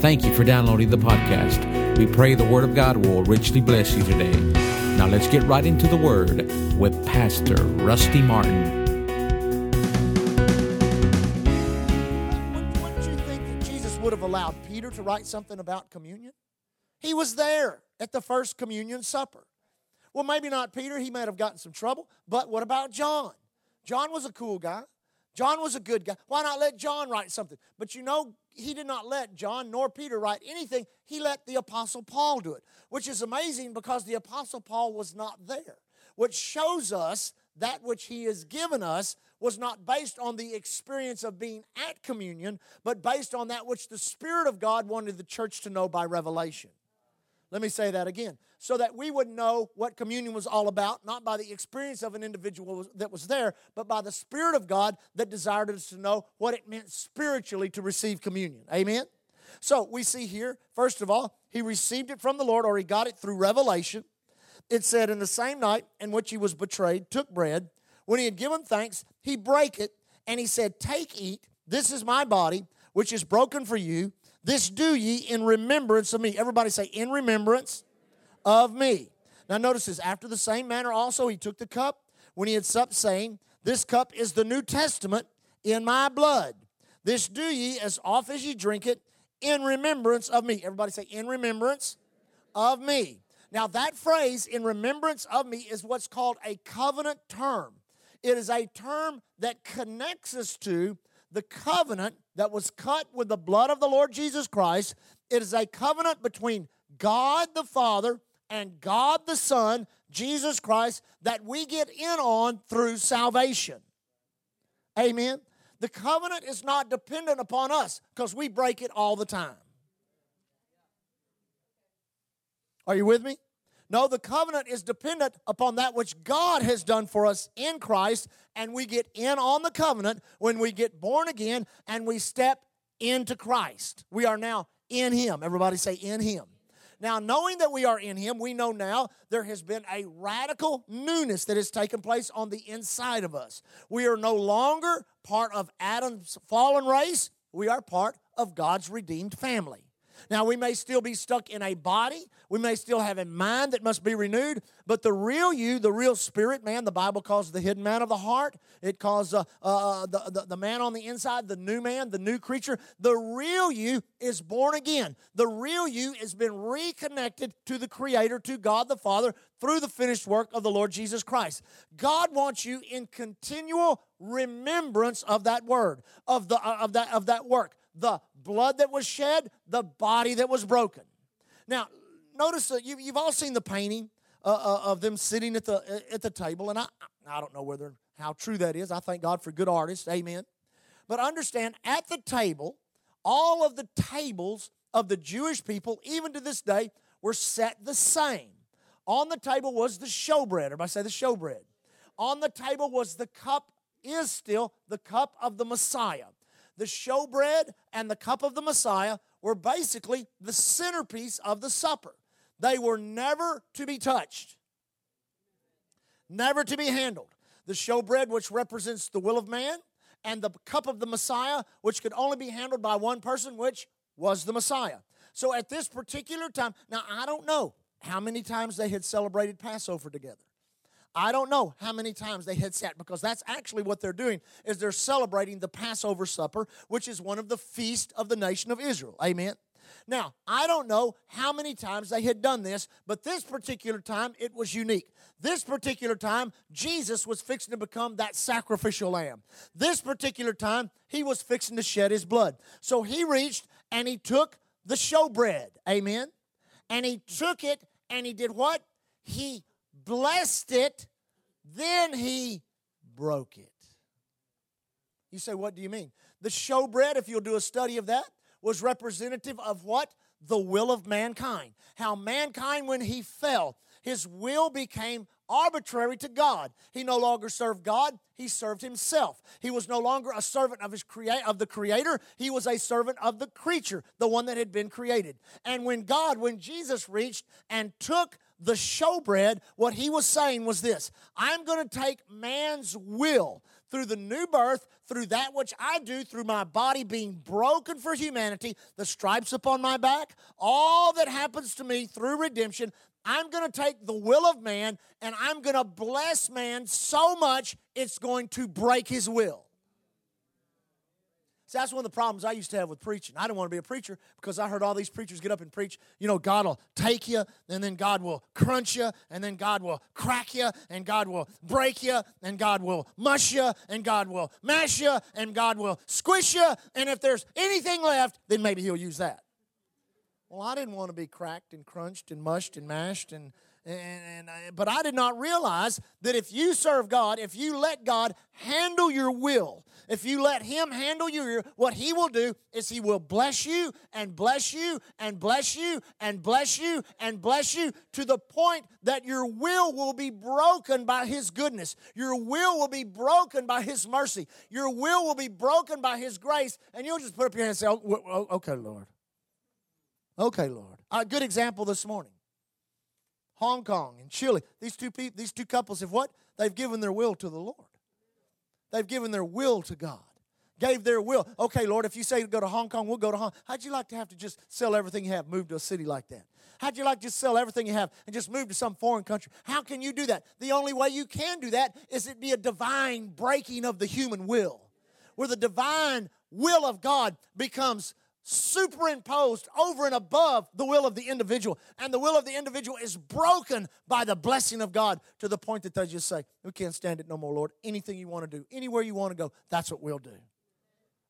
Thank you for downloading the podcast. We pray the Word of God will richly bless you today. Now let's get right into the Word with Pastor Rusty Martin. Wouldn't you think that Jesus would have allowed Peter to write something about communion? He was there at the first communion supper. Well, maybe not Peter, he might have gotten some trouble, but what about John? John was a cool guy. John was a good guy. Why not let John write something? But you know, he did not let John nor Peter write anything. He let the Apostle Paul do it, which is amazing because the Apostle Paul was not there, which shows us that which he has given us was not based on the experience of being at communion, but based on that which the Spirit of God wanted the church to know by revelation. Let me say that again. So that we would know what communion was all about, not by the experience of an individual that was there, but by the Spirit of God that desired us to know what it meant spiritually to receive communion. Amen? So we see here, first of all, he received it from the Lord or he got it through revelation. It said, In the same night in which he was betrayed, took bread. When he had given thanks, he brake it, and he said, Take, eat, this is my body, which is broken for you. This do ye in remembrance of me. Everybody say, In remembrance of me. Now, notice this after the same manner also he took the cup when he had supped, saying, This cup is the New Testament in my blood. This do ye as oft as ye drink it in remembrance of me. Everybody say, In remembrance of me. Now, that phrase, in remembrance of me, is what's called a covenant term. It is a term that connects us to the covenant that was cut with the blood of the Lord Jesus Christ. It is a covenant between God the Father and God the Son, Jesus Christ, that we get in on through salvation. Amen. The covenant is not dependent upon us because we break it all the time. Are you with me? No, the covenant is dependent upon that which God has done for us in Christ, and we get in on the covenant when we get born again and we step into Christ. We are now in Him. Everybody say, in Him. Now, knowing that we are in Him, we know now there has been a radical newness that has taken place on the inside of us. We are no longer part of Adam's fallen race, we are part of God's redeemed family. Now, we may still be stuck in a body. We may still have a mind that must be renewed. But the real you, the real spirit man, the Bible calls the hidden man of the heart. It calls uh, uh, the, the, the man on the inside, the new man, the new creature. The real you is born again. The real you has been reconnected to the Creator, to God the Father, through the finished work of the Lord Jesus Christ. God wants you in continual remembrance of that word, of, the, uh, of, that, of that work the blood that was shed, the body that was broken. Now, notice that you, have all seen the painting uh, uh, of them sitting at the uh, at the table, and I I don't know whether how true that is. I thank God for good artists, Amen. But understand, at the table, all of the tables of the Jewish people, even to this day, were set the same. On the table was the showbread. Everybody say the showbread. On the table was the cup, is still the cup of the Messiah the showbread and the cup of the Messiah were basically the centerpiece of the supper. They were never to be touched, never to be handled. The showbread, which represents the will of man, and the cup of the Messiah, which could only be handled by one person, which was the Messiah. So at this particular time, now I don't know how many times they had celebrated Passover together. I don't know how many times they had sat because that's actually what they're doing is they're celebrating the Passover supper, which is one of the feast of the nation of Israel. Amen. Now, I don't know how many times they had done this, but this particular time it was unique. This particular time, Jesus was fixing to become that sacrificial lamb. This particular time, he was fixing to shed his blood. So he reached and he took the showbread. Amen. And he took it and he did what? He blessed it, then he broke it. You say, what do you mean? The showbread, if you'll do a study of that, was representative of what? The will of mankind. How mankind, when he fell, his will became arbitrary to God. He no longer served God, he served himself. He was no longer a servant of his create of the creator, he was a servant of the creature, the one that had been created. And when God, when Jesus reached and took the showbread, what he was saying was this I'm going to take man's will through the new birth, through that which I do, through my body being broken for humanity, the stripes upon my back, all that happens to me through redemption, I'm going to take the will of man and I'm going to bless man so much it's going to break his will. See, that's one of the problems I used to have with preaching. I didn't want to be a preacher because I heard all these preachers get up and preach. You know, God will take you, and then God will crunch you, and then God will crack you, and God will break you, and God will mush you, and God will mash you, and God will squish you. And if there's anything left, then maybe He'll use that. Well, I didn't want to be cracked and crunched and mushed and mashed and and, and but I did not realize that if you serve God, if you let God handle your will, if you let Him handle your, what He will do is He will bless you and bless you and bless you and bless you and bless you to the point that your will will be broken by His goodness. Your will will be broken by His mercy. Your will will be broken by His grace, and you'll just put up your hand and say, oh, "Okay, Lord." Okay, Lord. A good example this morning. Hong Kong and Chile. These two people, these two couples have what? They've given their will to the Lord. They've given their will to God. Gave their will. Okay, Lord, if you say to go to Hong Kong, we'll go to Hong. How'd you like to have to just sell everything you have, move to a city like that? How'd you like to just sell everything you have and just move to some foreign country? How can you do that? The only way you can do that is it be a divine breaking of the human will, where the divine will of God becomes superimposed over and above the will of the individual. And the will of the individual is broken by the blessing of God to the point that they just say, We can't stand it no more, Lord. Anything you want to do, anywhere you want to go, that's what we'll do.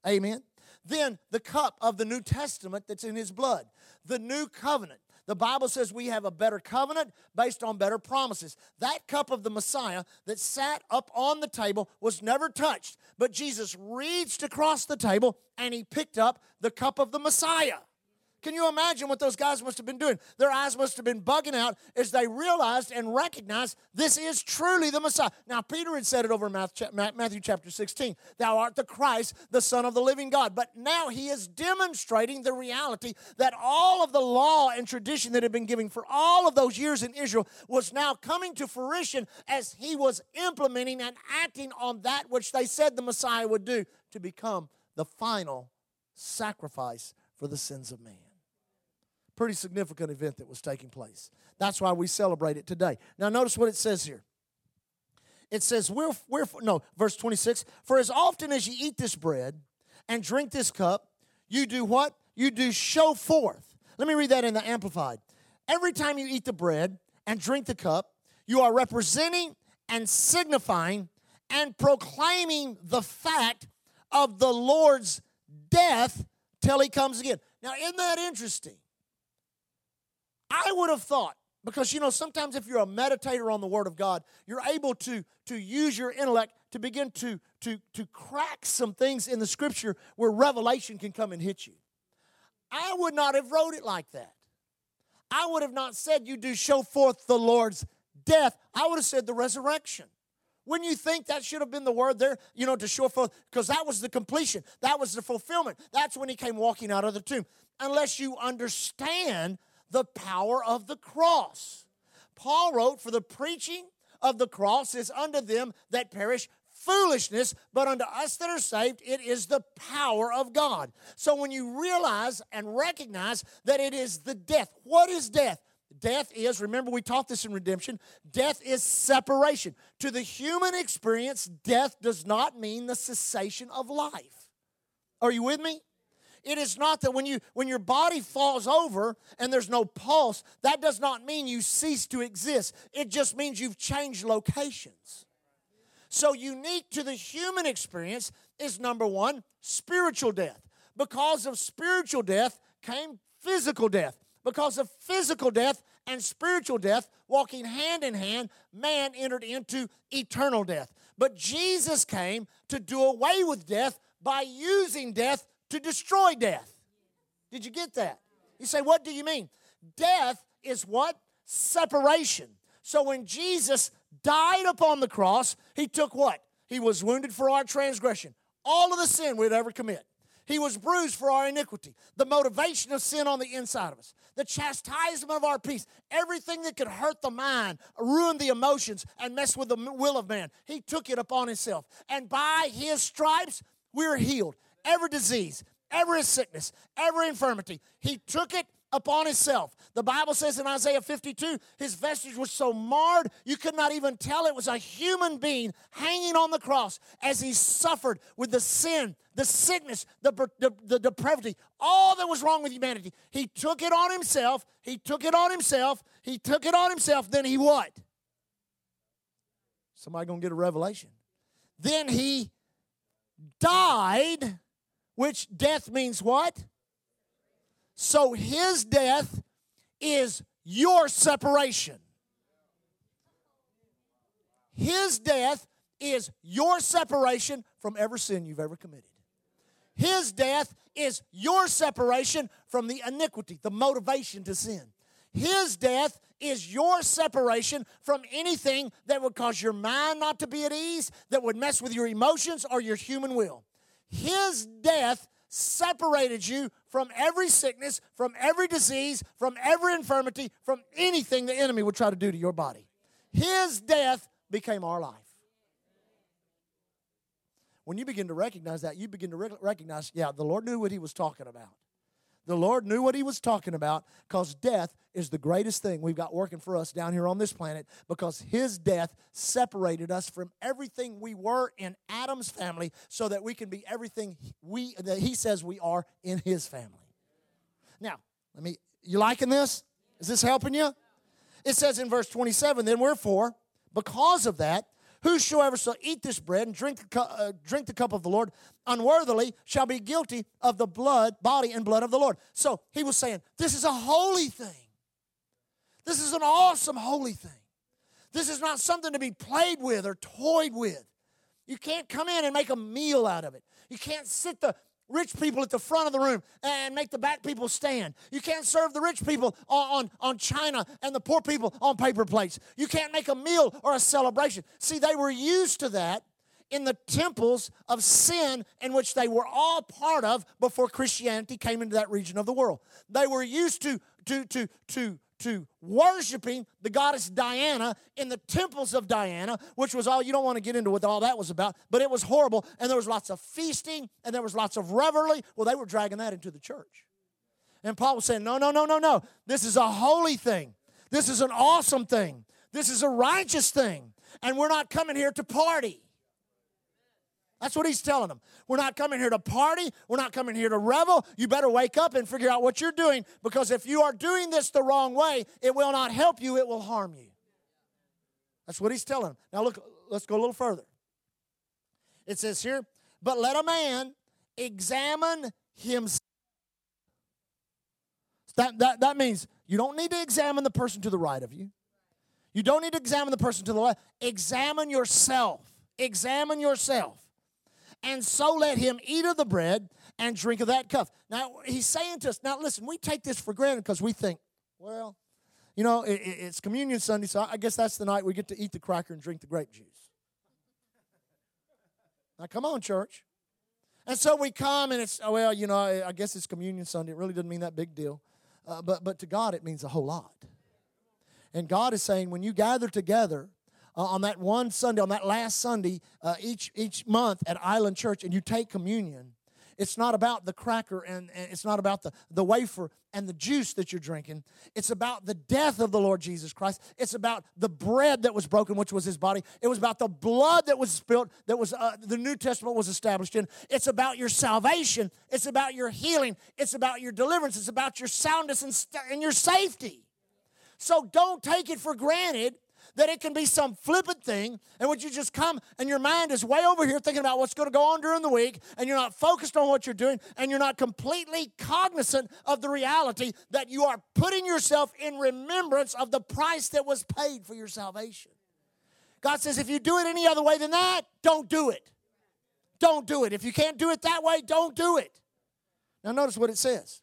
Amen. Then the cup of the New Testament that's in his blood, the new covenant. The Bible says we have a better covenant based on better promises. That cup of the Messiah that sat up on the table was never touched, but Jesus reached across the table and he picked up the cup of the Messiah. Can you imagine what those guys must have been doing? Their eyes must have been bugging out as they realized and recognized this is truly the Messiah. Now, Peter had said it over in Matthew chapter 16 Thou art the Christ, the Son of the living God. But now he is demonstrating the reality that all of the law and tradition that had been given for all of those years in Israel was now coming to fruition as he was implementing and acting on that which they said the Messiah would do to become the final sacrifice for the sins of man pretty significant event that was taking place. That's why we celebrate it today. Now, notice what it says here. It says, we're, we're, no, verse 26, for as often as you eat this bread and drink this cup, you do what? You do show forth. Let me read that in the Amplified. Every time you eat the bread and drink the cup, you are representing and signifying and proclaiming the fact of the Lord's death till he comes again. Now, isn't that interesting? I would have thought, because you know, sometimes if you're a meditator on the Word of God, you're able to, to use your intellect to begin to, to, to crack some things in the Scripture where revelation can come and hit you. I would not have wrote it like that. I would have not said you do show forth the Lord's death. I would have said the resurrection. When you think that should have been the word there, you know, to show forth, because that was the completion, that was the fulfillment. That's when he came walking out of the tomb. Unless you understand the power of the cross. Paul wrote, For the preaching of the cross is unto them that perish foolishness, but unto us that are saved, it is the power of God. So when you realize and recognize that it is the death, what is death? Death is, remember we taught this in redemption, death is separation. To the human experience, death does not mean the cessation of life. Are you with me? It is not that when you when your body falls over and there's no pulse, that does not mean you cease to exist. It just means you've changed locations. So unique to the human experience is number 1, spiritual death. Because of spiritual death came physical death. Because of physical death and spiritual death walking hand in hand, man entered into eternal death. But Jesus came to do away with death by using death to destroy death. Did you get that? You say, What do you mean? Death is what? Separation. So when Jesus died upon the cross, he took what? He was wounded for our transgression, all of the sin we'd ever commit. He was bruised for our iniquity. The motivation of sin on the inside of us, the chastisement of our peace, everything that could hurt the mind, ruin the emotions, and mess with the will of man. He took it upon himself. And by his stripes, we're healed. Every disease, every sickness, every infirmity, he took it upon himself. The Bible says in Isaiah 52, his vestige was so marred you could not even tell it was a human being hanging on the cross as he suffered with the sin, the sickness, the, the, the depravity, all that was wrong with humanity. He took it on himself. He took it on himself. He took it on himself. Then he what? Somebody gonna get a revelation. Then he died, which death means what? So his death is your separation. His death is your separation from every sin you've ever committed. His death is your separation from the iniquity, the motivation to sin. His death is your separation from anything that would cause your mind not to be at ease, that would mess with your emotions or your human will. His death separated you from every sickness, from every disease, from every infirmity, from anything the enemy would try to do to your body. His death became our life. When you begin to recognize that, you begin to recognize, yeah, the Lord knew what He was talking about. The Lord knew what he was talking about because death is the greatest thing we've got working for us down here on this planet because his death separated us from everything we were in Adam's family so that we can be everything we that he says we are in his family. Now, let me you liking this? Is this helping you? It says in verse 27, then wherefore, because of that, Whosoever shall eat this bread and drink the, cup, uh, drink the cup of the Lord unworthily shall be guilty of the blood, body, and blood of the Lord. So he was saying, This is a holy thing. This is an awesome holy thing. This is not something to be played with or toyed with. You can't come in and make a meal out of it. You can't sit the rich people at the front of the room and make the back people stand. You can't serve the rich people on, on, on china and the poor people on paper plates. You can't make a meal or a celebration. See, they were used to that in the temples of sin in which they were all part of before Christianity came into that region of the world. They were used to to to to to worshiping the goddess Diana in the temples of Diana, which was all, you don't want to get into what all that was about, but it was horrible. And there was lots of feasting and there was lots of revelry. Well, they were dragging that into the church. And Paul was saying, no, no, no, no, no. This is a holy thing. This is an awesome thing. This is a righteous thing. And we're not coming here to party. That's what he's telling them. We're not coming here to party. We're not coming here to revel. You better wake up and figure out what you're doing because if you are doing this the wrong way, it will not help you, it will harm you. That's what he's telling them. Now, look, let's go a little further. It says here, but let a man examine himself. That, that, that means you don't need to examine the person to the right of you. You don't need to examine the person to the left. Examine yourself. Examine yourself and so let him eat of the bread and drink of that cup. Now, he's saying to us, now listen, we take this for granted because we think, well, you know, it, it's Communion Sunday, so I guess that's the night we get to eat the cracker and drink the grape juice. Now, come on, church. And so we come and it's, oh, well, you know, I guess it's Communion Sunday. It really doesn't mean that big deal. Uh, but, but to God, it means a whole lot. And God is saying, when you gather together, uh, on that one Sunday, on that last Sunday uh, each, each month at Island Church, and you take communion, it's not about the cracker and, and, it's not about the, the wafer and the juice that you're drinking. It's about the death of the Lord Jesus Christ. It's about the bread that was broken, which was his body. It was about the blood that was spilled, that was uh, the New Testament was established in. It's about your salvation. It's about your healing. It's about your deliverance. It's about your soundness and, st- and your safety. So don't take it for granted that it can be some flippant thing and would you just come and your mind is way over here thinking about what's going to go on during the week and you're not focused on what you're doing and you're not completely cognizant of the reality that you are putting yourself in remembrance of the price that was paid for your salvation. God says, if you do it any other way than that, don't do it. Don't do it. If you can't do it that way, don't do it. Now, notice what it says.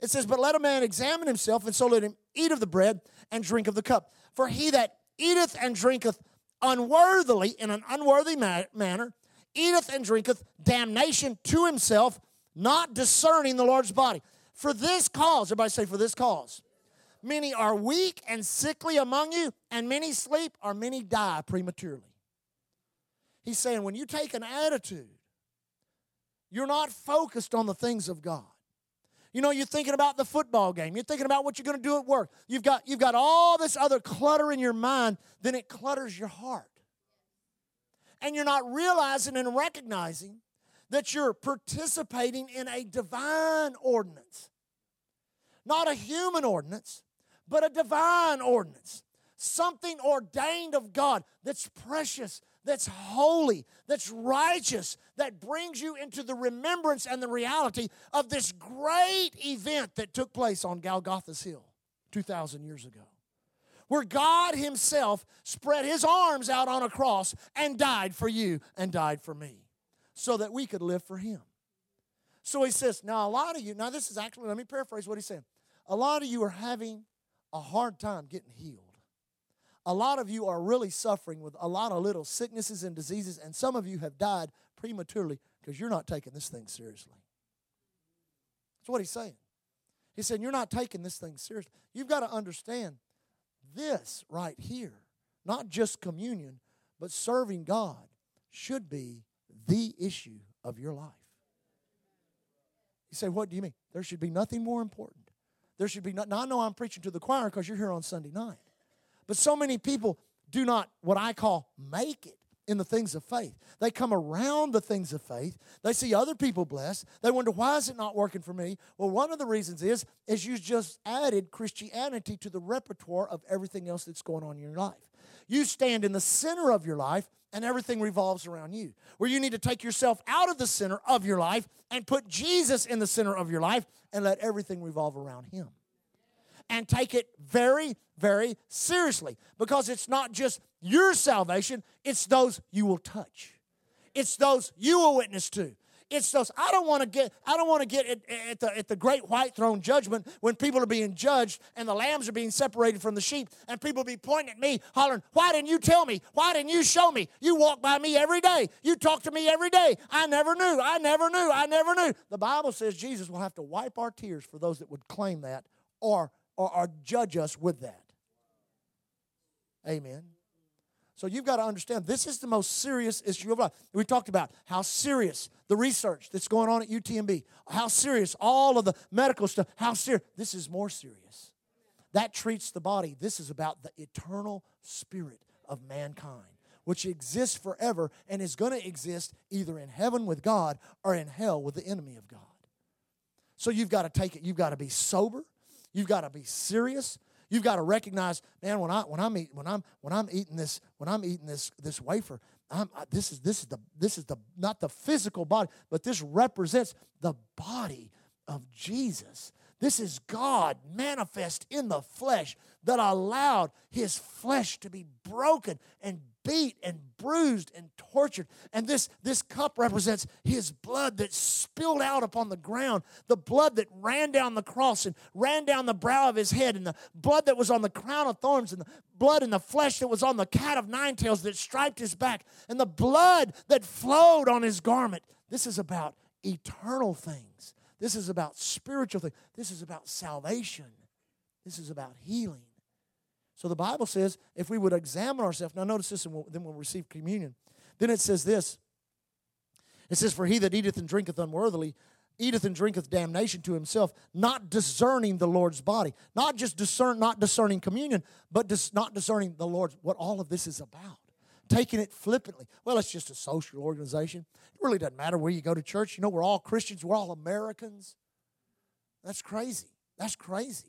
It says, But let a man examine himself, and so let him eat of the bread and drink of the cup. For he that eateth and drinketh unworthily in an unworthy ma- manner, eateth and drinketh damnation to himself, not discerning the Lord's body. For this cause, everybody say, for this cause. Many are weak and sickly among you, and many sleep, or many die prematurely. He's saying when you take an attitude, you're not focused on the things of God. You know, you're thinking about the football game. You're thinking about what you're going to do at work. You've got, you've got all this other clutter in your mind, then it clutters your heart. And you're not realizing and recognizing that you're participating in a divine ordinance. Not a human ordinance, but a divine ordinance. Something ordained of God that's precious, that's holy, that's righteous, that brings you into the remembrance and the reality of this great event that took place on Golgotha's Hill 2,000 years ago. Where God Himself spread His arms out on a cross and died for you and died for me so that we could live for Him. So He says, now a lot of you, now this is actually, let me paraphrase what He's saying. A lot of you are having a hard time getting healed a lot of you are really suffering with a lot of little sicknesses and diseases, and some of you have died prematurely because you're not taking this thing seriously. That's what he's saying. He's saying, You're not taking this thing seriously. You've got to understand this right here, not just communion, but serving God should be the issue of your life. You say, What do you mean? There should be nothing more important. There should be not. Now, I know I'm preaching to the choir because you're here on Sunday night. But so many people do not, what I call, make it in the things of faith. They come around the things of faith. They see other people blessed. They wonder, why is it not working for me? Well, one of the reasons is, is you just added Christianity to the repertoire of everything else that's going on in your life. You stand in the center of your life and everything revolves around you. Where you need to take yourself out of the center of your life and put Jesus in the center of your life and let everything revolve around him and take it very, very seriously because it's not just your salvation, it's those you will touch. It's those you will witness to. It's those I don't want to get I don't want to get at, at, the at the great white throne judgment when people are being judged and the lambs are being separated from the sheep and people be pointing at me hollering, "Why didn't you tell me? Why didn't you show me? You walk by me every day. You talk to me every day. I never knew. I never knew. I never knew." The Bible says Jesus will have to wipe our tears for those that would claim that or or, or judge us with that. Amen. So you've got to understand this is the most serious issue of life. We talked about how serious the research that's going on at UTMB, how serious all of the medical stuff, how serious. This is more serious. That treats the body. This is about the eternal spirit of mankind, which exists forever and is going to exist either in heaven with God or in hell with the enemy of God. So you've got to take it, you've got to be sober, You've got to be serious. You've got to recognize, man, when I when I'm eat, when I'm when I'm eating this when I'm eating this this wafer, I'm, this is this is the this is the not the physical body, but this represents the body of Jesus. This is God manifest in the flesh that allowed his flesh to be broken and beat and bruised and tortured. And this, this cup represents his blood that spilled out upon the ground, the blood that ran down the cross and ran down the brow of his head, and the blood that was on the crown of thorns, and the blood and the flesh that was on the cat of nine tails that striped his back, and the blood that flowed on his garment. This is about eternal things. This is about spiritual things. This is about salvation. This is about healing. So the Bible says if we would examine ourselves, now notice this, and we'll, then we'll receive communion. Then it says this it says, For he that eateth and drinketh unworthily eateth and drinketh damnation to himself, not discerning the Lord's body. Not just discern, not discerning communion, but dis, not discerning the Lord's, what all of this is about. Taking it flippantly. Well, it's just a social organization. It really doesn't matter where you go to church. You know, we're all Christians, we're all Americans. That's crazy. That's crazy.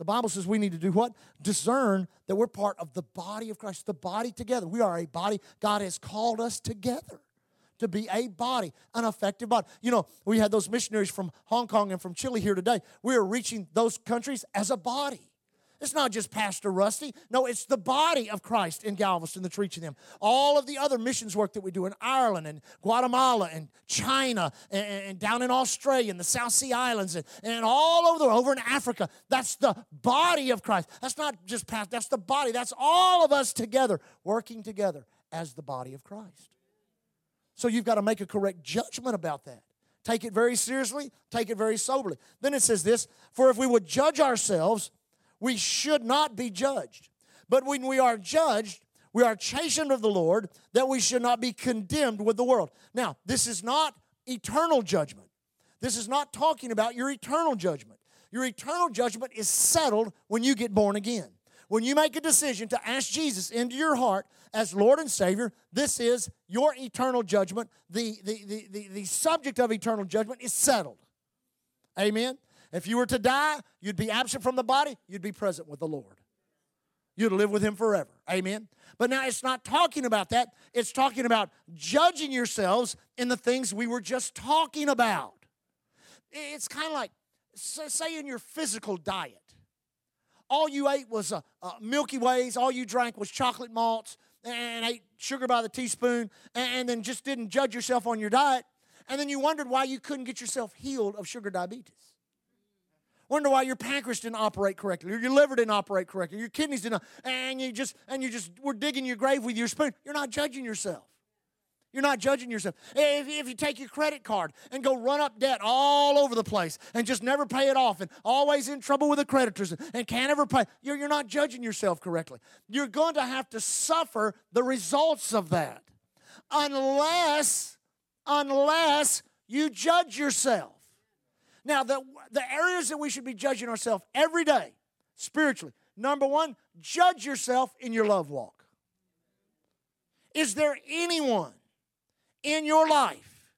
The Bible says we need to do what? Discern that we're part of the body of Christ, the body together. We are a body. God has called us together to be a body, an effective body. You know, we had those missionaries from Hong Kong and from Chile here today. We are reaching those countries as a body. It's not just Pastor Rusty. No, it's the body of Christ in Galveston that's reaching them. All of the other missions work that we do in Ireland and Guatemala and China and, and down in Australia and the South Sea Islands and, and all over the over in Africa. That's the body of Christ. That's not just Pastor, that's the body. That's all of us together working together as the body of Christ. So you've got to make a correct judgment about that. Take it very seriously, take it very soberly. Then it says this For if we would judge ourselves, we should not be judged. But when we are judged, we are chastened of the Lord, that we should not be condemned with the world. Now, this is not eternal judgment. This is not talking about your eternal judgment. Your eternal judgment is settled when you get born again. When you make a decision to ask Jesus into your heart as Lord and Savior, this is your eternal judgment. The, the, the, the, the subject of eternal judgment is settled. Amen. If you were to die, you'd be absent from the body, you'd be present with the Lord. You'd live with Him forever. Amen. But now it's not talking about that, it's talking about judging yourselves in the things we were just talking about. It's kind of like, say, in your physical diet all you ate was uh, uh, Milky Ways, all you drank was chocolate malts, and ate sugar by the teaspoon, and then just didn't judge yourself on your diet, and then you wondered why you couldn't get yourself healed of sugar diabetes. Wonder why your pancreas didn't operate correctly, or your liver didn't operate correctly, your kidneys didn't, and you just and you just were digging your grave with your spoon. You're not judging yourself. You're not judging yourself. If, if, you take your credit card and go run up debt all over the place and just never pay it off and always in trouble with the creditors and can't ever pay, you're, you're not judging yourself correctly. You're going to have to suffer the results of that unless, unless you judge yourself. Now, the, the areas that we should be judging ourselves every day, spiritually, number one, judge yourself in your love walk. Is there anyone in your life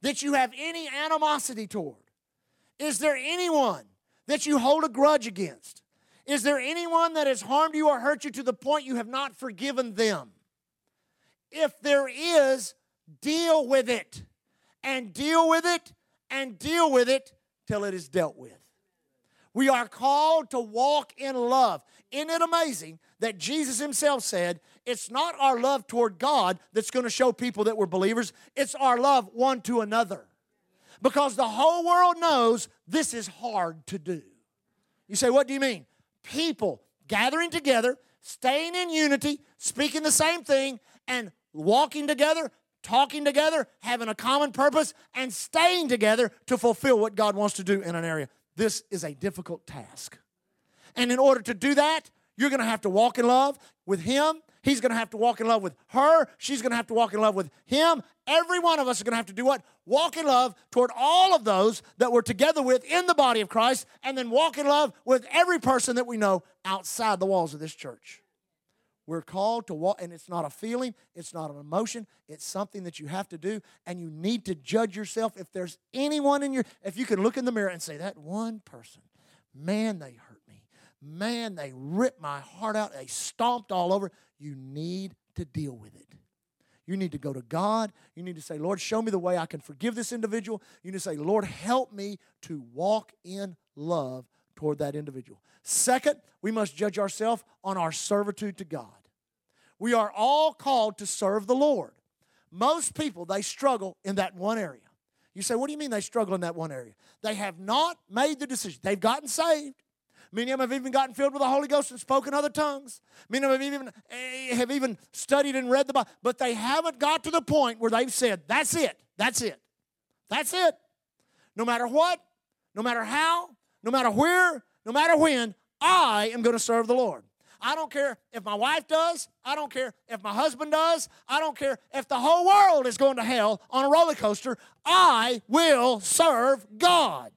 that you have any animosity toward? Is there anyone that you hold a grudge against? Is there anyone that has harmed you or hurt you to the point you have not forgiven them? If there is, deal with it and deal with it and deal with it till it is dealt with. We are called to walk in love. Isn't it amazing that Jesus himself said, it's not our love toward God that's going to show people that we're believers, it's our love one to another. Because the whole world knows this is hard to do. You say, what do you mean? People gathering together, staying in unity, speaking the same thing, and walking together, talking together, having a common purpose, and staying together to fulfill what God wants to do in an area. This is a difficult task. And in order to do that, you're going to have to walk in love with Him. He's going to have to walk in love with her. She's going to have to walk in love with him. Every one of us is going to have to do what? Walk in love toward all of those that we're together with in the body of Christ, and then walk in love with every person that we know outside the walls of this church. We're called to walk, and it's not a feeling, it's not an emotion, it's something that you have to do, and you need to judge yourself. If there's anyone in your, if you can look in the mirror and say, that one person, man, they hurt me. Man, they ripped my heart out. They stomped all over. You need to deal with it. You need to go to God. You need to say, Lord, show me the way I can forgive this individual. You need to say, Lord, help me to walk in love toward that individual. Second, we must judge ourselves on our servitude to God. We are all called to serve the Lord. Most people, they struggle in that one area. You say, what do you mean they struggle in that one area? They have not made the decision. They've gotten saved. Many of them have even gotten filled with the Holy Ghost and spoken other tongues. Many of them have even, eh, have even studied and read the Bible, but they haven't got to the point where they've said, That's it, that's it, that's it. No matter what, no matter how, no matter where, no matter when, I am going to serve the Lord. I don't care if my wife does. I don't care if my husband does. I don't care if the whole world is going to hell on a roller coaster. I will serve God.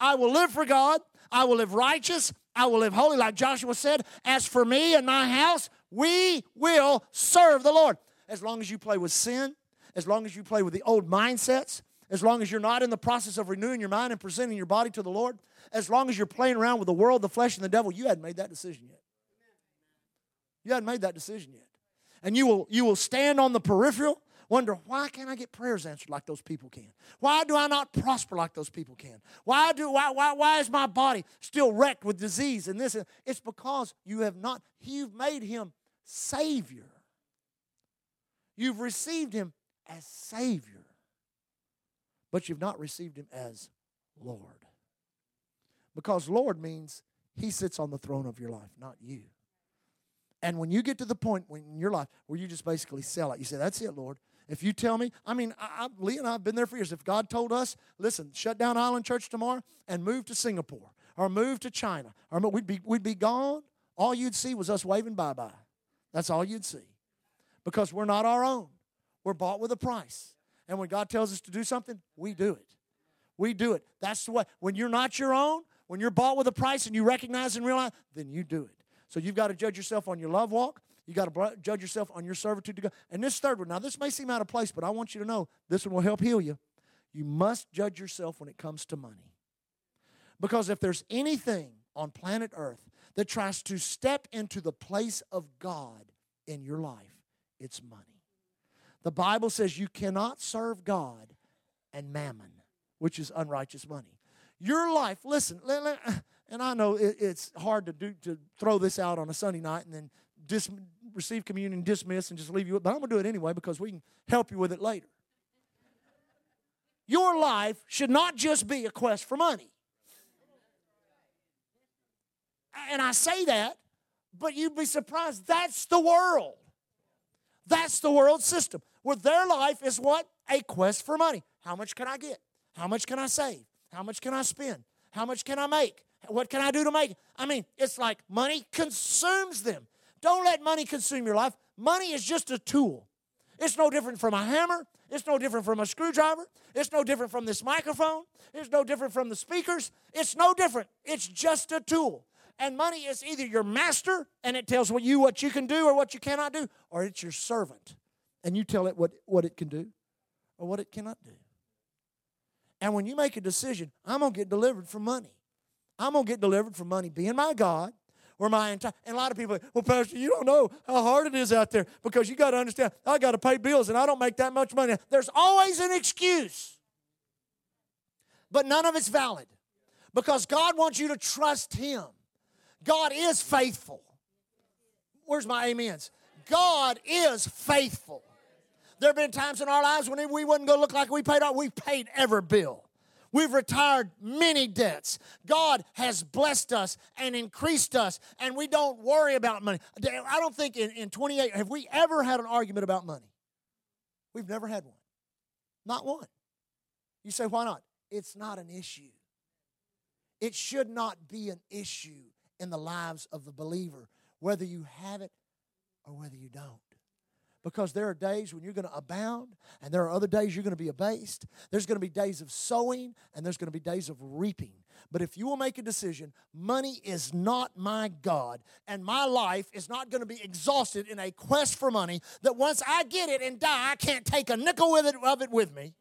I will live for God. I will live righteous. I will live holy, like Joshua said. As for me and my house, we will serve the Lord. As long as you play with sin, as long as you play with the old mindsets, as long as you're not in the process of renewing your mind and presenting your body to the Lord, as long as you're playing around with the world, the flesh, and the devil, you hadn't made that decision yet. You hadn't made that decision yet. And you will, you will stand on the peripheral wonder why can't I get prayers answered like those people can? Why do I not prosper like those people can? Why do why why why is my body still wrecked with disease and this? It's because you have not you've made him savior. You've received him as savior. But you've not received him as Lord. Because Lord means he sits on the throne of your life, not you. And when you get to the point in your life where you just basically sell it, you say, That's it, Lord. If you tell me, I mean, I, I, Lee and I have been there for years. If God told us, listen, shut down Island Church tomorrow and move to Singapore or move to China, or we'd be, we'd be gone, all you'd see was us waving bye bye. That's all you'd see. Because we're not our own, we're bought with a price. And when God tells us to do something, we do it. We do it. That's the way. When you're not your own, when you're bought with a price and you recognize and realize, then you do it. So you've got to judge yourself on your love walk. You got to judge yourself on your servitude to God. And this third one, now this may seem out of place, but I want you to know this one will help heal you. You must judge yourself when it comes to money. Because if there's anything on planet Earth that tries to step into the place of God in your life, it's money. The Bible says you cannot serve God and mammon, which is unrighteous money. Your life, listen, and I know it's hard to do to throw this out on a Sunday night and then dis, receive communion, dismiss, and just leave you. But I'm going to do it anyway because we can help you with it later. Your life should not just be a quest for money. And I say that, but you'd be surprised. That's the world. That's the world system where their life is what? A quest for money. How much can I get? How much can I save? How much can I spend? How much can I make? What can I do to make? I mean, it's like money consumes them. Don't let money consume your life. Money is just a tool. It's no different from a hammer. It's no different from a screwdriver. It's no different from this microphone. It's no different from the speakers. It's no different. It's just a tool. And money is either your master and it tells you what you can do or what you cannot do, or it's your servant and you tell it what, what it can do or what it cannot do. And when you make a decision, I'm going to get delivered from money. I'm going to get delivered from money being my God or my entire and a lot of people well pastor you don't know how hard it is out there because you got to understand i got to pay bills and i don't make that much money. There's always an excuse but none of it's valid because god wants you to trust him. God is faithful. Where's my amens? God is faithful. There have been times in our lives when we wouldn't go look like we paid our we paid every bill We've retired many debts. God has blessed us and increased us, and we don't worry about money. I don't think in, in 28, have we ever had an argument about money? We've never had one. Not one. You say, why not? It's not an issue. It should not be an issue in the lives of the believer, whether you have it or whether you don't because there are days when you're going to abound and there are other days you're going to be abased. There's going to be days of sowing and there's going to be days of reaping. But if you will make a decision, money is not my God, and my life is not going to be exhausted in a quest for money that once I get it and die, I can't take a nickel with it, of it with me.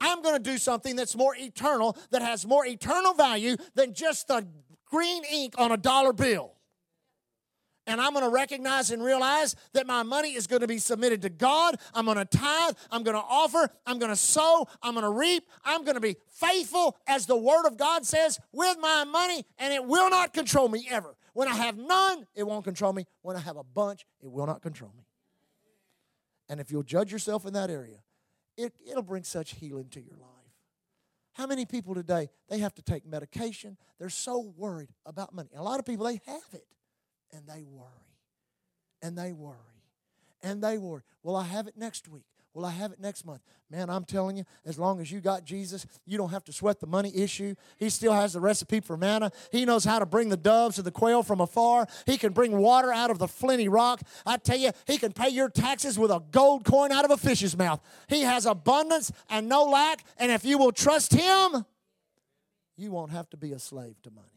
I'm going to do something that's more eternal, that has more eternal value than just the green ink on a dollar bill and I'm going to recognize and realize that my money is going to be submitted to God. I'm going to tithe. I'm going to offer. I'm going to sow. I'm going to reap. I'm going to be faithful, as the Word of God says, with my money, and it will not control me ever. When I have none, it won't control me. When I have a bunch, it will not control me. And if you'll judge yourself in that area, it, it'll bring such healing to your life. How many people today, they have to take medication? They're so worried about money. a lot of people, they have it and they worry. And they worry. And they worry. Will I have it next week? Will I have it next month? Man, I'm telling you, as long as you got Jesus, you don't have to sweat the money issue. He still has the recipe for manna. He knows how to bring the doves and the quail from afar. He can bring water out of the flinty rock. I tell you, He can pay your taxes with a gold coin out of a fish's mouth. He has abundance and no lack. And if you will trust Him, you won't have to be a slave to money.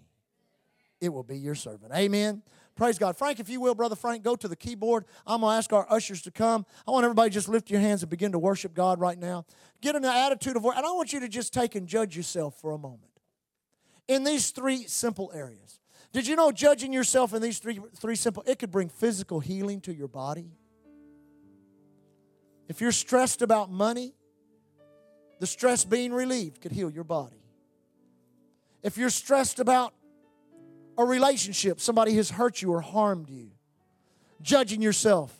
It will be your servant. Amen. Praise God. Frank, if you will, Brother Frank, go to the keyboard. I'm going to ask our ushers to come. I want everybody just lift your hands and begin to worship God right now. Get in the attitude of, and I want you to just take and judge yourself for a moment. In these three simple areas. Did you know judging yourself in these three, three simple, it could bring physical healing to your body? If you're stressed about money, the stress being relieved could heal your body. If you're stressed about a relationship, somebody has hurt you or harmed you, judging yourself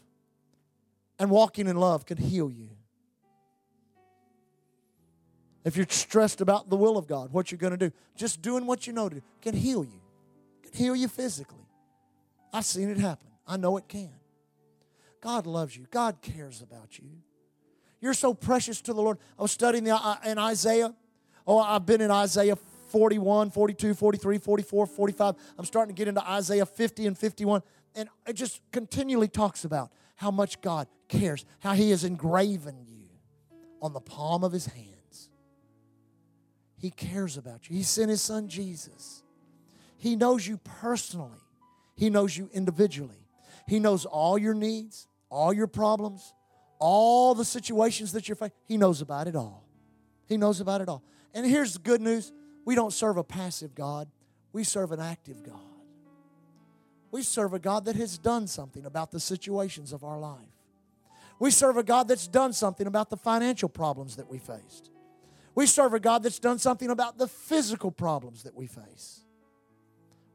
and walking in love can heal you. If you're stressed about the will of God, what you're going to do, just doing what you know to do can heal you, can heal you physically. I've seen it happen. I know it can. God loves you. God cares about you. You're so precious to the Lord. I was studying the, uh, in Isaiah. Oh, I've been in Isaiah 41, 42, 43, 44, 45. I'm starting to get into Isaiah 50 and 51. And it just continually talks about how much God cares, how He has engraven you on the palm of His hands. He cares about you. He sent His Son Jesus. He knows you personally, He knows you individually. He knows all your needs, all your problems, all the situations that you're facing. He knows about it all. He knows about it all. And here's the good news we don't serve a passive God, we serve an active God. We serve a God that has done something about the situations of our life. We serve a God that's done something about the financial problems that we faced. We serve a God that's done something about the physical problems that we face.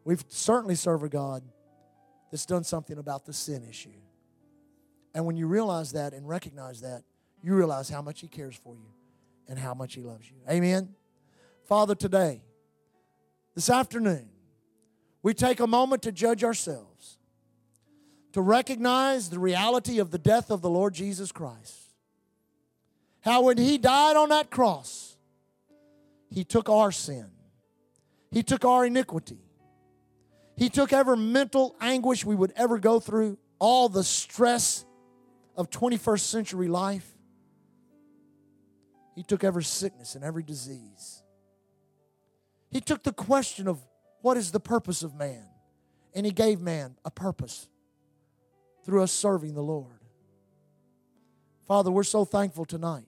We certainly serve a God that's done something about the sin issue. And when you realize that and recognize that, you realize how much He cares for you and how much He loves you. Amen. Father, today, this afternoon, we take a moment to judge ourselves, to recognize the reality of the death of the Lord Jesus Christ. How when He died on that cross, He took our sin, He took our iniquity, He took every mental anguish we would ever go through, all the stress of 21st century life. He took every sickness and every disease. He took the question of what is the purpose of man? And He gave man a purpose through us serving the Lord. Father, we're so thankful tonight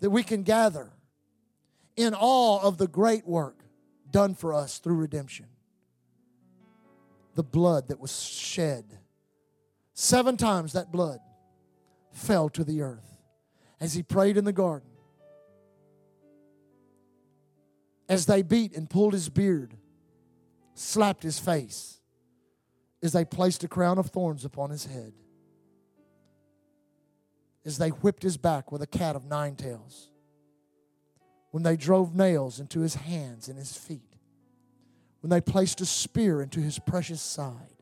that we can gather in awe of the great work done for us through redemption. The blood that was shed. Seven times that blood fell to the earth as he prayed in the garden as they beat and pulled his beard, slapped his face, as they placed a crown of thorns upon his head, as they whipped his back with a cat of nine tails, when they drove nails into his hands and his feet, when they placed a spear into his precious side,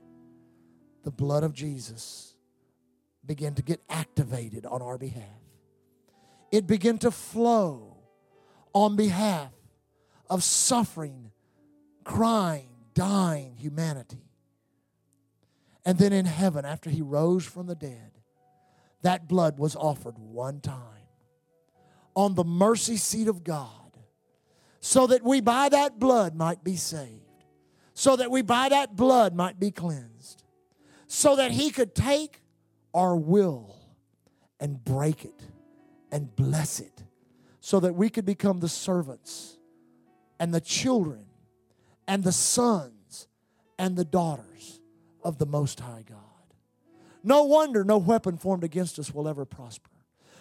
the blood of Jesus began to get activated on our behalf. It began to flow on behalf of suffering, crying, dying humanity. And then in heaven, after he rose from the dead, that blood was offered one time on the mercy seat of God so that we by that blood might be saved, so that we by that blood might be cleansed, so that he could take our will and break it and bless it, so that we could become the servants and the children and the sons and the daughters of the Most High God. No wonder no weapon formed against us will ever prosper.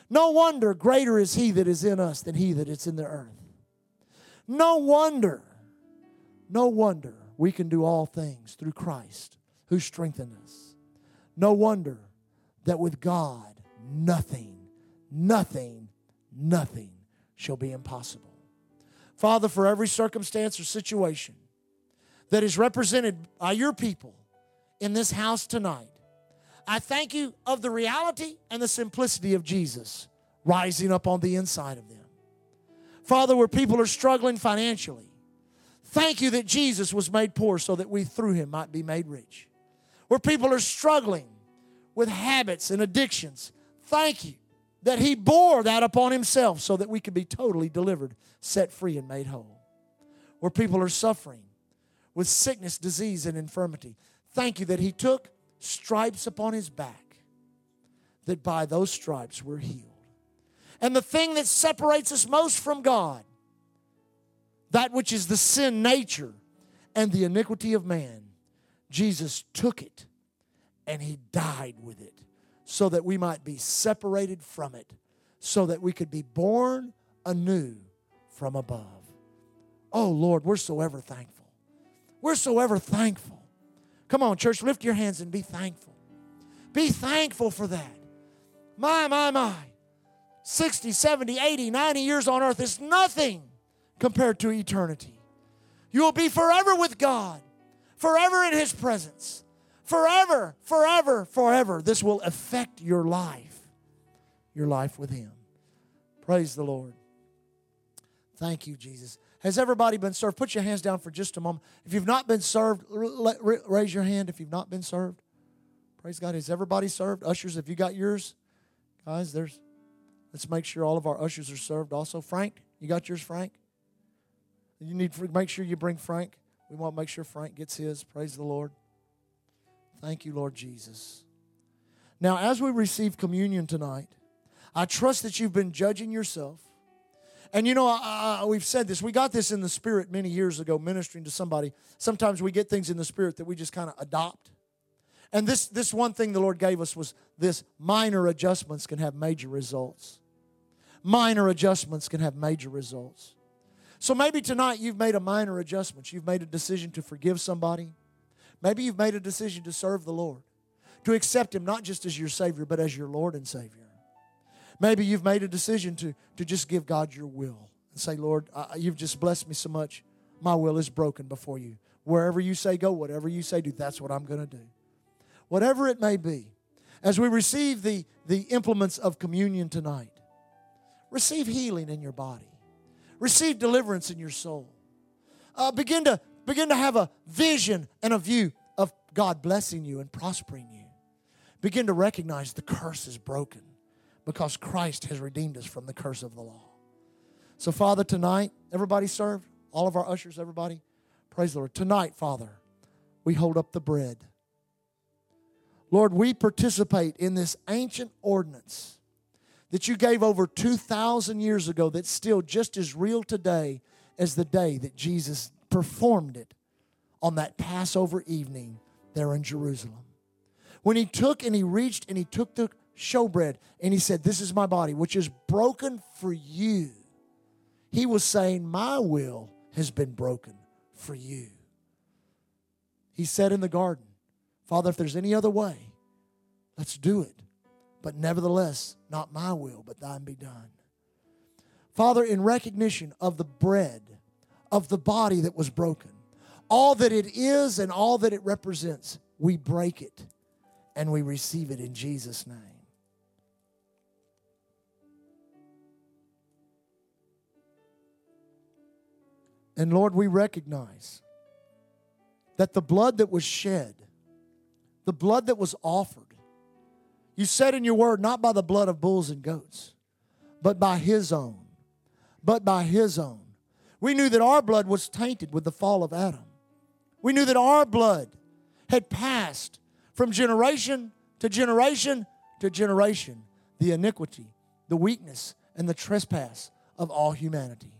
No wonder greater is He that is in us than He that is in the earth. No wonder, no wonder we can do all things through Christ who strengthened us. No wonder that with God, nothing, nothing, nothing shall be impossible. Father, for every circumstance or situation that is represented by your people in this house tonight, I thank you of the reality and the simplicity of Jesus rising up on the inside of them. Father, where people are struggling financially, thank you that Jesus was made poor so that we through him might be made rich. Where people are struggling with habits and addictions, thank you that he bore that upon himself so that we could be totally delivered, set free, and made whole. Where people are suffering with sickness, disease, and infirmity, thank you that he took stripes upon his back, that by those stripes we're healed. And the thing that separates us most from God, that which is the sin nature and the iniquity of man, Jesus took it and he died with it so that we might be separated from it, so that we could be born anew from above. Oh Lord, we're so ever thankful. We're so ever thankful. Come on, church, lift your hands and be thankful. Be thankful for that. My, my, my. 60, 70, 80, 90 years on earth is nothing compared to eternity. You will be forever with God, forever in His presence, forever, forever, forever. This will affect your life, your life with Him. Praise the Lord. Thank you, Jesus. Has everybody been served? Put your hands down for just a moment. If you've not been served, raise your hand if you've not been served. Praise God. Has everybody served? Ushers, have you got yours? Guys, there's let's make sure all of our ushers are served also. Frank, you got yours, Frank? You need to make sure you bring Frank. We want to make sure Frank gets his. Praise the Lord. Thank you, Lord Jesus. Now, as we receive communion tonight, I trust that you've been judging yourself. And you know, I, I, we've said this. We got this in the spirit many years ago, ministering to somebody. Sometimes we get things in the spirit that we just kind of adopt. And this, this one thing the Lord gave us was this minor adjustments can have major results. Minor adjustments can have major results. So maybe tonight you've made a minor adjustment. You've made a decision to forgive somebody. Maybe you've made a decision to serve the Lord, to accept Him not just as your Savior, but as your Lord and Savior. Maybe you've made a decision to, to just give God your will and say, Lord, you've just blessed me so much. My will is broken before you. Wherever you say go, whatever you say do, that's what I'm going to do. Whatever it may be, as we receive the, the implements of communion tonight, receive healing in your body, receive deliverance in your soul. Uh, begin to begin to have a vision and a view of God blessing you and prospering you. Begin to recognize the curse is broken because Christ has redeemed us from the curse of the law. So, Father, tonight, everybody served, all of our ushers, everybody, praise the Lord. Tonight, Father, we hold up the bread. Lord, we participate in this ancient ordinance that you gave over 2,000 years ago that's still just as real today as the day that Jesus performed it on that Passover evening there in Jerusalem. When he took and he reached and he took the showbread and he said, This is my body, which is broken for you. He was saying, My will has been broken for you. He said in the garden, Father, if there's any other way, let's do it. But nevertheless, not my will, but thine be done. Father, in recognition of the bread, of the body that was broken, all that it is and all that it represents, we break it and we receive it in Jesus' name. And Lord, we recognize that the blood that was shed, the blood that was offered, you said in your word, not by the blood of bulls and goats, but by his own. But by his own. We knew that our blood was tainted with the fall of Adam. We knew that our blood had passed from generation to generation to generation the iniquity, the weakness, and the trespass of all humanity.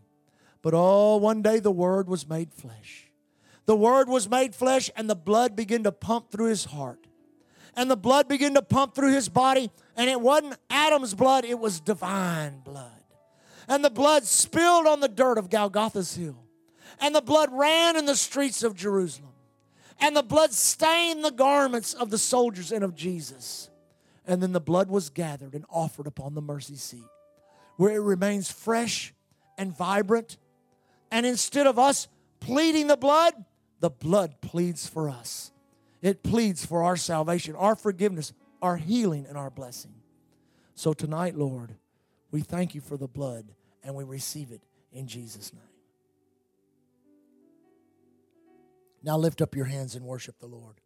But oh, one day the Word was made flesh. The Word was made flesh, and the blood began to pump through his heart. And the blood began to pump through his body, and it wasn't Adam's blood, it was divine blood. And the blood spilled on the dirt of Golgotha's hill. And the blood ran in the streets of Jerusalem. And the blood stained the garments of the soldiers and of Jesus. And then the blood was gathered and offered upon the mercy seat, where it remains fresh and vibrant and instead of us pleading the blood, the blood pleads for us. It pleads for our salvation, our forgiveness, our healing, and our blessing. So tonight, Lord, we thank you for the blood and we receive it in Jesus' name. Now lift up your hands and worship the Lord.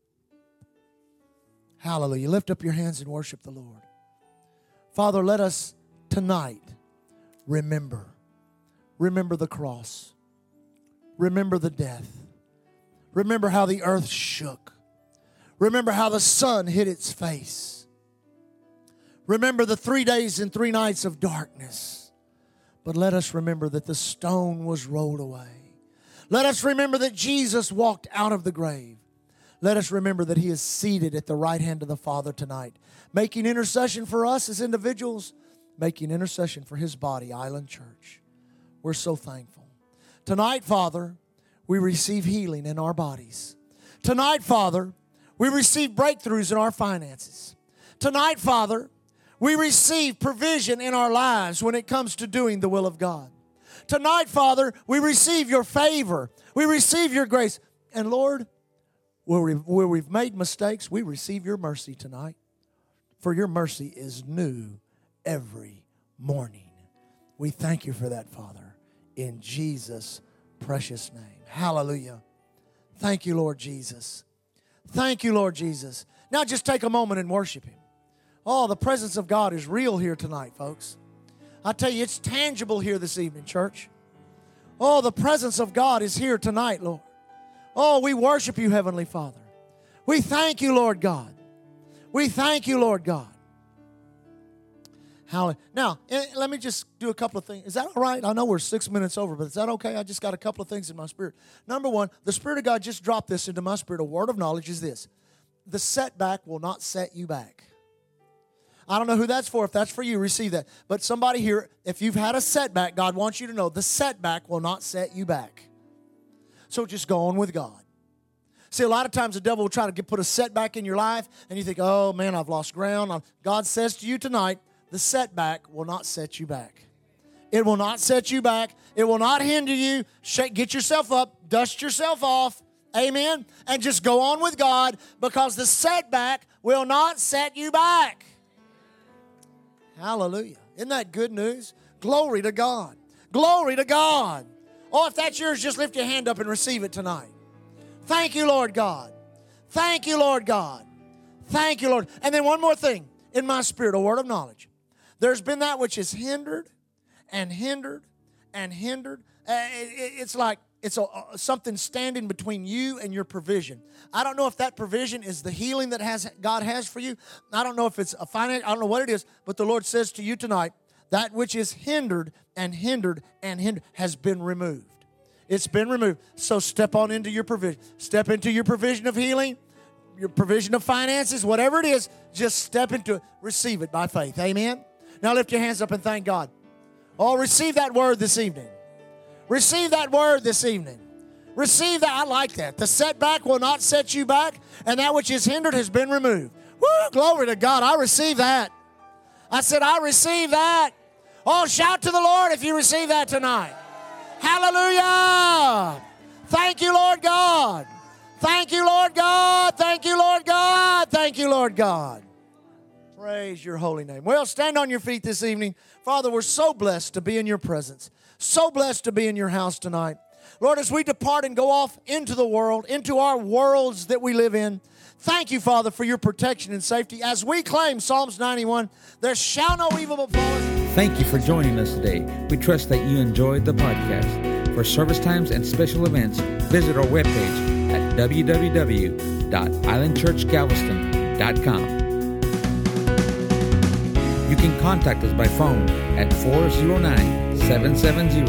Hallelujah. Lift up your hands and worship the Lord. Father, let us tonight remember. Remember the cross. Remember the death. Remember how the earth shook. Remember how the sun hid its face. Remember the three days and three nights of darkness. But let us remember that the stone was rolled away. Let us remember that Jesus walked out of the grave. Let us remember that He is seated at the right hand of the Father tonight, making intercession for us as individuals, making intercession for His body, Island Church. We're so thankful. Tonight, Father, we receive healing in our bodies. Tonight, Father, we receive breakthroughs in our finances. Tonight, Father, we receive provision in our lives when it comes to doing the will of God. Tonight, Father, we receive your favor. We receive your grace. And Lord, Where we've, where we've made mistakes, we receive your mercy tonight. For your mercy is new every morning. We thank you for that, Father, in Jesus' precious name. Hallelujah. Thank you, Lord Jesus. Thank you, Lord Jesus. Now just take a moment and worship Him. Oh, the presence of God is real here tonight, folks. I tell you, it's tangible here this evening, church. Oh, the presence of God is here tonight, Lord. Oh, we worship you, Heavenly Father. We thank you, Lord God. We thank you, Lord God. Hallelujah. Now, eh, let me just do a couple of things. Is that all right? I know we're six minutes over, but is that okay? I just got a couple of things in my spirit. Number one, the Spirit of God just dropped this into my spirit. A word of knowledge is this the setback will not set you back. I don't know who that's for. If that's for you, receive that. But somebody here, if you've had a setback, God wants you to know the setback will not set you back. So just go on with God. See, a lot of times the devil will try to get, put a setback in your life, and you think, oh man, I've lost ground. God says to you tonight, the setback will not set you back. It will not set you back. It will not hinder you. Get yourself up, dust yourself off. Amen. And just go on with God because the setback will not set you back. Hallelujah. Isn't that good news? Glory to God. Glory to God. Oh, if that's yours, just lift your hand up and receive it tonight. Thank you, Lord God. Thank you, Lord God. Thank you, Lord. And then one more thing in my spirit, a word of knowledge. There's been that which is hindered and hindered and hindered. Uh, it's like it's a, something standing between you and your provision. I don't know if that provision is the healing that has God has for you. I don't know if it's a finance. I don't know what it is, but the Lord says to you tonight, that which is hindered and hindered and hindered has been removed. It's been removed. So step on into your provision. Step into your provision of healing, your provision of finances, whatever it is. Just step into it. Receive it by faith. Amen. Now lift your hands up and thank God. Oh, receive that word this evening. Receive that word this evening. Receive that. I like that. The setback will not set you back, and that which is hindered has been removed. Woo, glory to God. I receive that. I said, I receive that. Oh, shout to the Lord if you receive that tonight. Hallelujah. Thank you, Lord God. Thank you, Lord God. Thank you, Lord God. Thank you, Lord God. Praise your holy name. Well, stand on your feet this evening. Father, we're so blessed to be in your presence. So blessed to be in your house tonight. Lord, as we depart and go off into the world, into our worlds that we live in, thank you, Father, for your protection and safety. As we claim Psalms 91, there shall no evil befall us. Thank you for joining us today. We trust that you enjoyed the podcast. For service times and special events, visit our webpage at www.islandchurchgalveston.com. You can contact us by phone at 409 770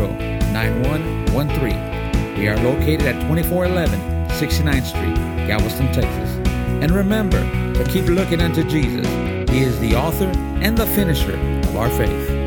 9113. We are located at 2411 69th Street, Galveston, Texas. And remember to keep looking unto Jesus. He is the author and the finisher of our faith.